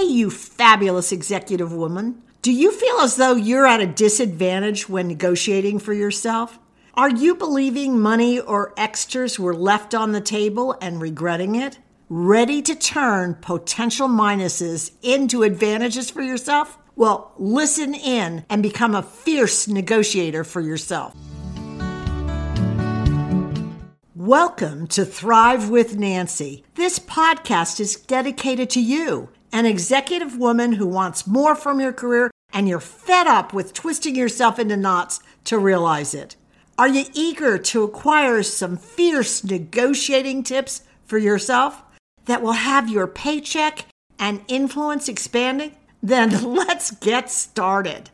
Hey, you fabulous executive woman. Do you feel as though you're at a disadvantage when negotiating for yourself? Are you believing money or extras were left on the table and regretting it? Ready to turn potential minuses into advantages for yourself? Well, listen in and become a fierce negotiator for yourself. Welcome to Thrive with Nancy. This podcast is dedicated to you, an executive woman who wants more from your career and you're fed up with twisting yourself into knots to realize it. Are you eager to acquire some fierce negotiating tips for yourself that will have your paycheck and influence expanding? Then let's get started.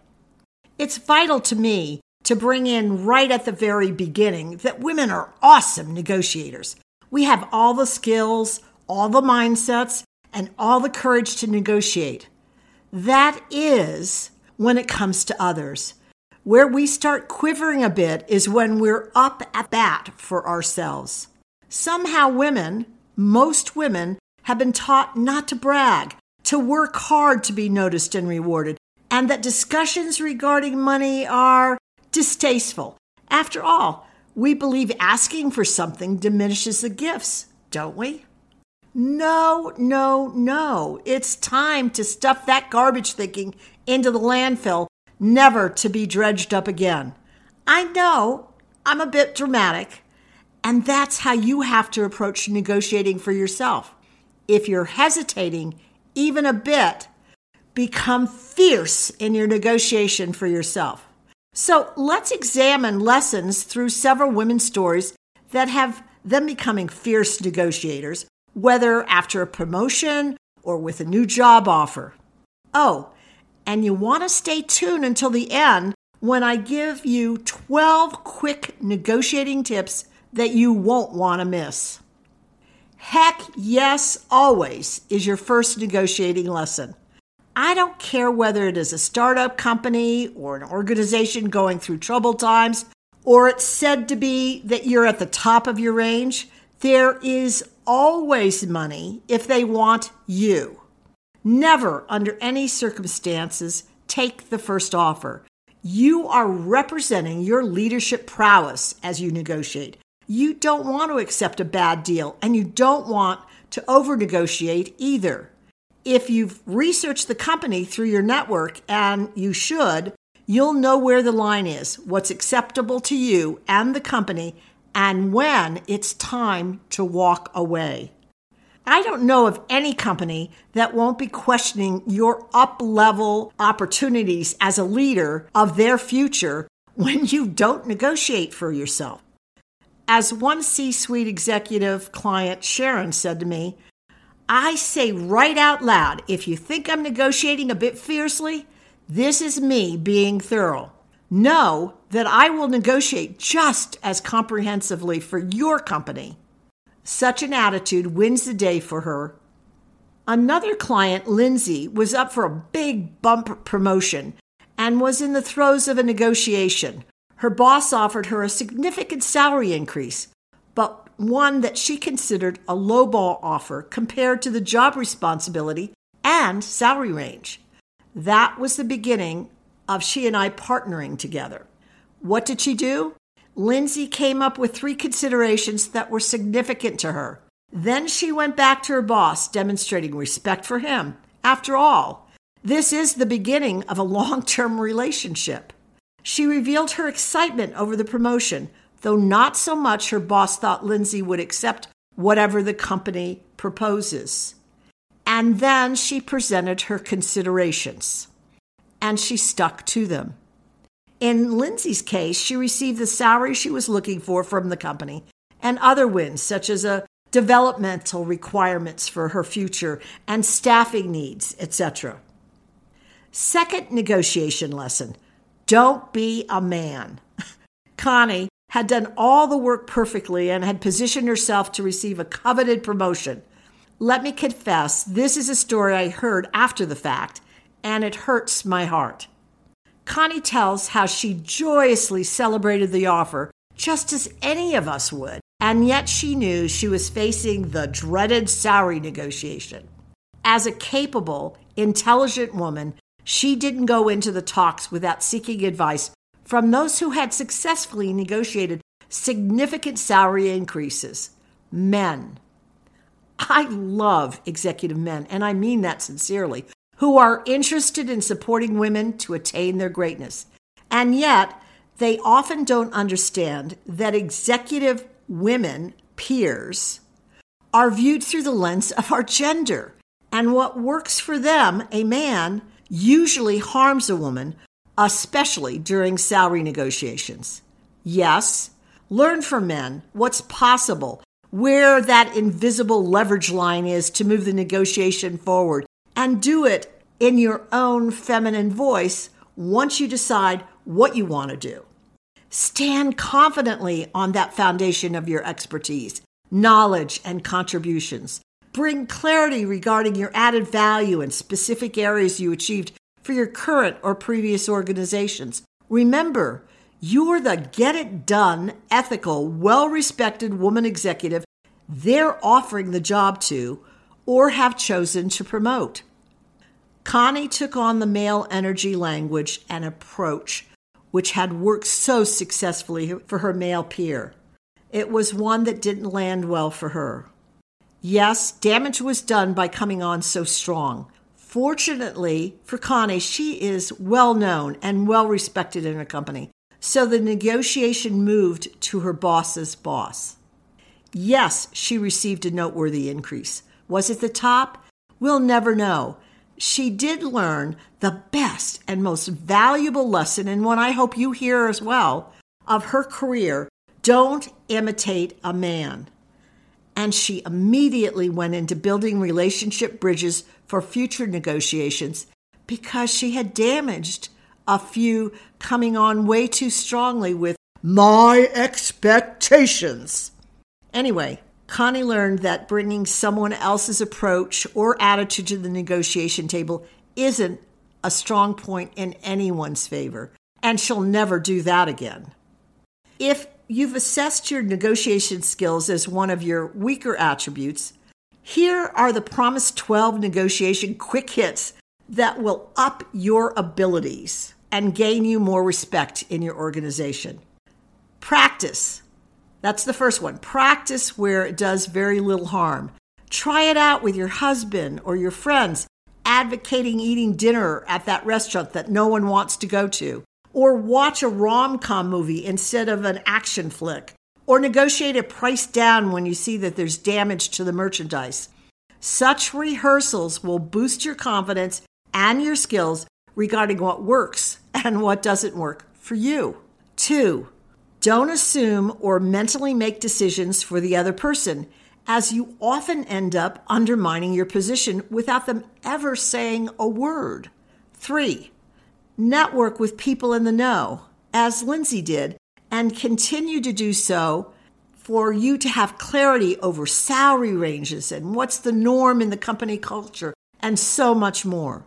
It's vital to me to bring in right at the very beginning that women are awesome negotiators. We have all the skills, all the mindsets, and all the courage to negotiate. That is when it comes to others. Where we start quivering a bit is when we're up at bat for ourselves. Somehow, women, most women, have been taught not to brag, to work hard to be noticed and rewarded, and that discussions regarding money are distasteful. After all, we believe asking for something diminishes the gifts, don't we? No, no, no. It's time to stuff that garbage thinking into the landfill, never to be dredged up again. I know I'm a bit dramatic, and that's how you have to approach negotiating for yourself. If you're hesitating even a bit, become fierce in your negotiation for yourself. So let's examine lessons through several women's stories that have them becoming fierce negotiators, whether after a promotion or with a new job offer. Oh, and you want to stay tuned until the end when I give you 12 quick negotiating tips that you won't want to miss. Heck yes, always is your first negotiating lesson. I don't care whether it is a startup company or an organization going through troubled times, or it's said to be that you're at the top of your range. There is always money if they want you. Never, under any circumstances, take the first offer. You are representing your leadership prowess as you negotiate. You don't want to accept a bad deal, and you don't want to over negotiate either if you've researched the company through your network, and you should, you'll know where the line is, what's acceptable to you and the company, and when it's time to walk away. I don't know of any company that won't be questioning your up level opportunities as a leader of their future when you don't negotiate for yourself. As one C suite executive client, Sharon, said to me, I say right out loud if you think I'm negotiating a bit fiercely, this is me being thorough. Know that I will negotiate just as comprehensively for your company. Such an attitude wins the day for her. Another client, Lindsay, was up for a big bump promotion and was in the throes of a negotiation. Her boss offered her a significant salary increase, but one that she considered a lowball offer compared to the job responsibility and salary range. That was the beginning of she and I partnering together. What did she do? Lindsay came up with three considerations that were significant to her. Then she went back to her boss, demonstrating respect for him. After all, this is the beginning of a long term relationship. She revealed her excitement over the promotion, though not so much her boss thought Lindsay would accept whatever the company proposes. And then she presented her considerations, and she stuck to them. In Lindsay's case, she received the salary she was looking for from the company and other wins, such as a developmental requirements for her future and staffing needs, etc. Second negotiation lesson don't be a man. Connie, had done all the work perfectly and had positioned herself to receive a coveted promotion. Let me confess, this is a story I heard after the fact, and it hurts my heart. Connie tells how she joyously celebrated the offer, just as any of us would, and yet she knew she was facing the dreaded salary negotiation. As a capable, intelligent woman, she didn't go into the talks without seeking advice from those who had successfully negotiated significant salary increases men. I love executive men, and I mean that sincerely, who are interested in supporting women to attain their greatness. And yet, they often don't understand that executive women, peers, are viewed through the lens of our gender. And what works for them, a man, usually harms a woman, especially during salary negotiations. Yes, learn from men what's possible, where that invisible leverage line is to move the negotiation forward, and do it in your own feminine voice once you decide what you want to do. Stand confidently on that foundation of your expertise, knowledge, and contributions. Bring clarity regarding your added value and specific areas you achieved for your current or previous organizations. Remember, you're the get it done, ethical, well respected woman executive they're offering the job to or have chosen to promote. Connie took on the male energy language and approach, which had worked so successfully for her male peer. It was one that didn't land well for her. Yes, damage was done by coming on so strong. Fortunately for Connie, she is well known and well respected in her company, so the negotiation moved to her boss's boss. Yes, she received a noteworthy increase. Was it the top? We'll never know. She did learn the best and most valuable lesson, and one I hope you hear as well, of her career don't imitate a man and she immediately went into building relationship bridges for future negotiations because she had damaged a few coming on way too strongly with my expectations. Anyway, Connie learned that bringing someone else's approach or attitude to the negotiation table isn't a strong point in anyone's favor, and she'll never do that again. If you've assessed your negotiation skills as one of your weaker attributes, here are the promised 12 negotiation quick hits that will up your abilities and gain you more respect in your organization. Practice. That's the first one. Practice where it does very little harm. Try it out with your husband or your friends, advocating eating dinner at that restaurant that no one wants to go to or watch a rom com movie instead of an action flick, or negotiate a price down when you see that there's damage to the merchandise. Such rehearsals will boost your confidence and your skills regarding what works and what doesn't work for you. Two, don't assume or mentally make decisions for the other person, as you often end up undermining your position without them ever saying a word. Three, network with people in the know, as Lindsay did, and continue to do so for you to have clarity over salary ranges and what's the norm in the company culture and so much more.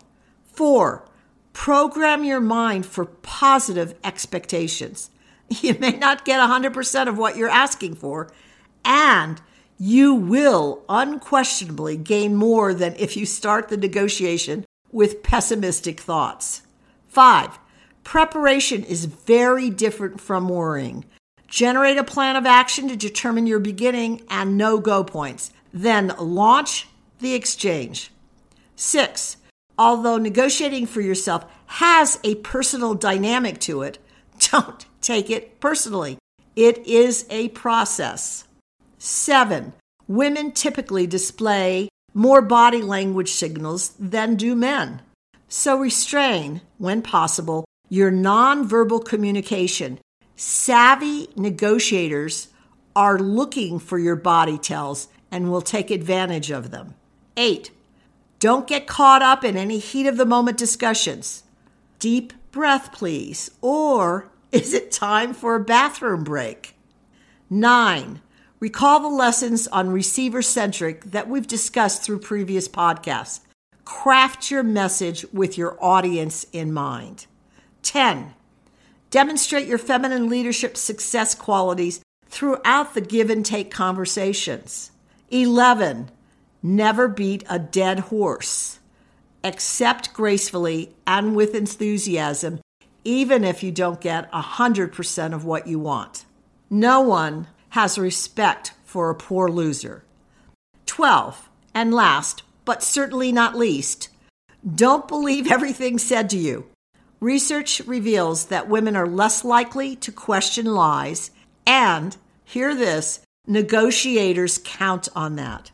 Four, program your mind for positive expectations. You may not get 100% of what you're asking for, and you will unquestionably gain more than if you start the negotiation with pessimistic thoughts. Five, preparation is very different from worrying. Generate a plan of action to determine your beginning and no go points. Then launch the exchange. Six, although negotiating for yourself has a personal dynamic to it, don't take it personally. It is a process. Seven, women typically display more body language signals than do men. So restrain, when possible, your nonverbal communication. Savvy negotiators are looking for your body tells and will take advantage of them. Eight, don't get caught up in any heat of the moment discussions. Deep breath, please. Or is it time for a bathroom break? Nine, recall the lessons on receiver centric that we've discussed through previous podcasts. Craft your message with your audience in mind. 10. Demonstrate your feminine leadership success qualities throughout the give and take conversations. 11. Never beat a dead horse. Accept gracefully and with enthusiasm, even if you don't get 100% of what you want. No one has respect for a poor loser. 12. And last, but certainly not least, don't believe everything said to you. Research reveals that women are less likely to question lies, and, hear this, negotiators count on that.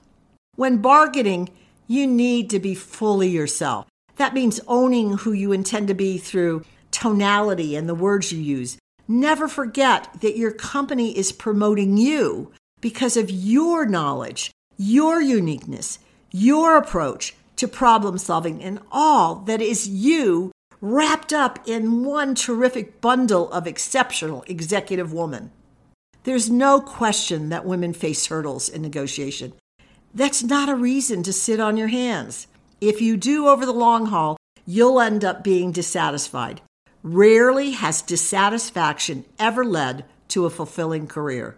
When bargaining, you need to be fully yourself. That means owning who you intend to be through tonality and the words you use. Never forget that your company is promoting you because of your knowledge, your uniqueness, your approach to problem solving, and all that is you wrapped up in one terrific bundle of exceptional executive woman. There's no question that women face hurdles in negotiation. That's not a reason to sit on your hands. If you do over the long haul, you'll end up being dissatisfied. Rarely has dissatisfaction ever led to a fulfilling career.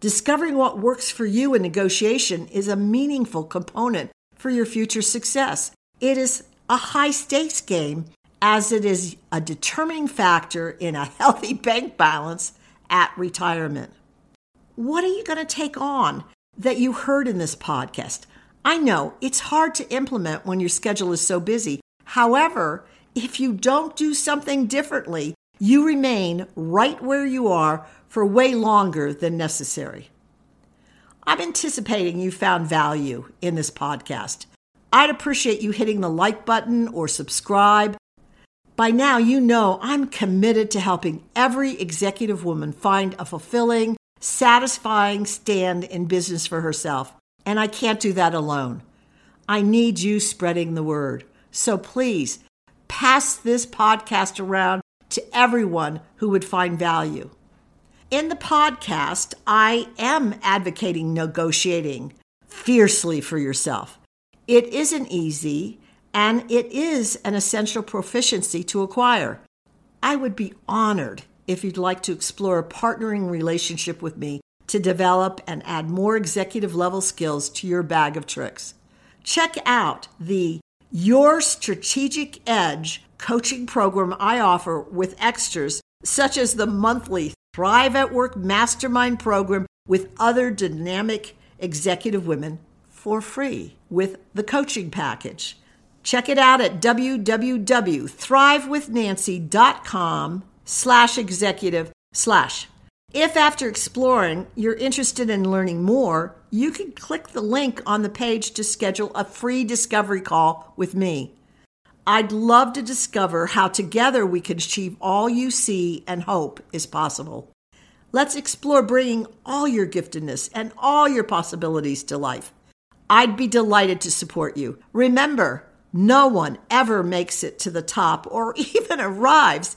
Discovering what works for you in negotiation is a meaningful component for your future success. It is a high stakes game as it is a determining factor in a healthy bank balance at retirement. What are you going to take on that you heard in this podcast? I know it's hard to implement when your schedule is so busy. However, if you don't do something differently, you remain right where you are for way longer than necessary. I'm anticipating you found value in this podcast. I'd appreciate you hitting the like button or subscribe by now, you know I'm committed to helping every executive woman find a fulfilling, satisfying stand in business for herself. And I can't do that alone. I need you spreading the word. So please pass this podcast around to everyone who would find value. In the podcast, I am advocating negotiating fiercely for yourself. It isn't easy and it is an essential proficiency to acquire. I would be honored if you'd like to explore a partnering relationship with me to develop and add more executive level skills to your bag of tricks. Check out the Your Strategic Edge coaching program I offer with extras such as the monthly Thrive at Work Mastermind program with other dynamic executive women for free with the coaching package. Check it out at www.thrivewithnancy.com slash executive slash. If after exploring you're interested in learning more, you can click the link on the page to schedule a free discovery call with me. I'd love to discover how together we can achieve all you see and hope is possible. Let's explore bringing all your giftedness and all your possibilities to life. I'd be delighted to support you. Remember, no one ever makes it to the top or even arrives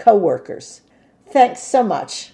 coworkers. Thanks so much.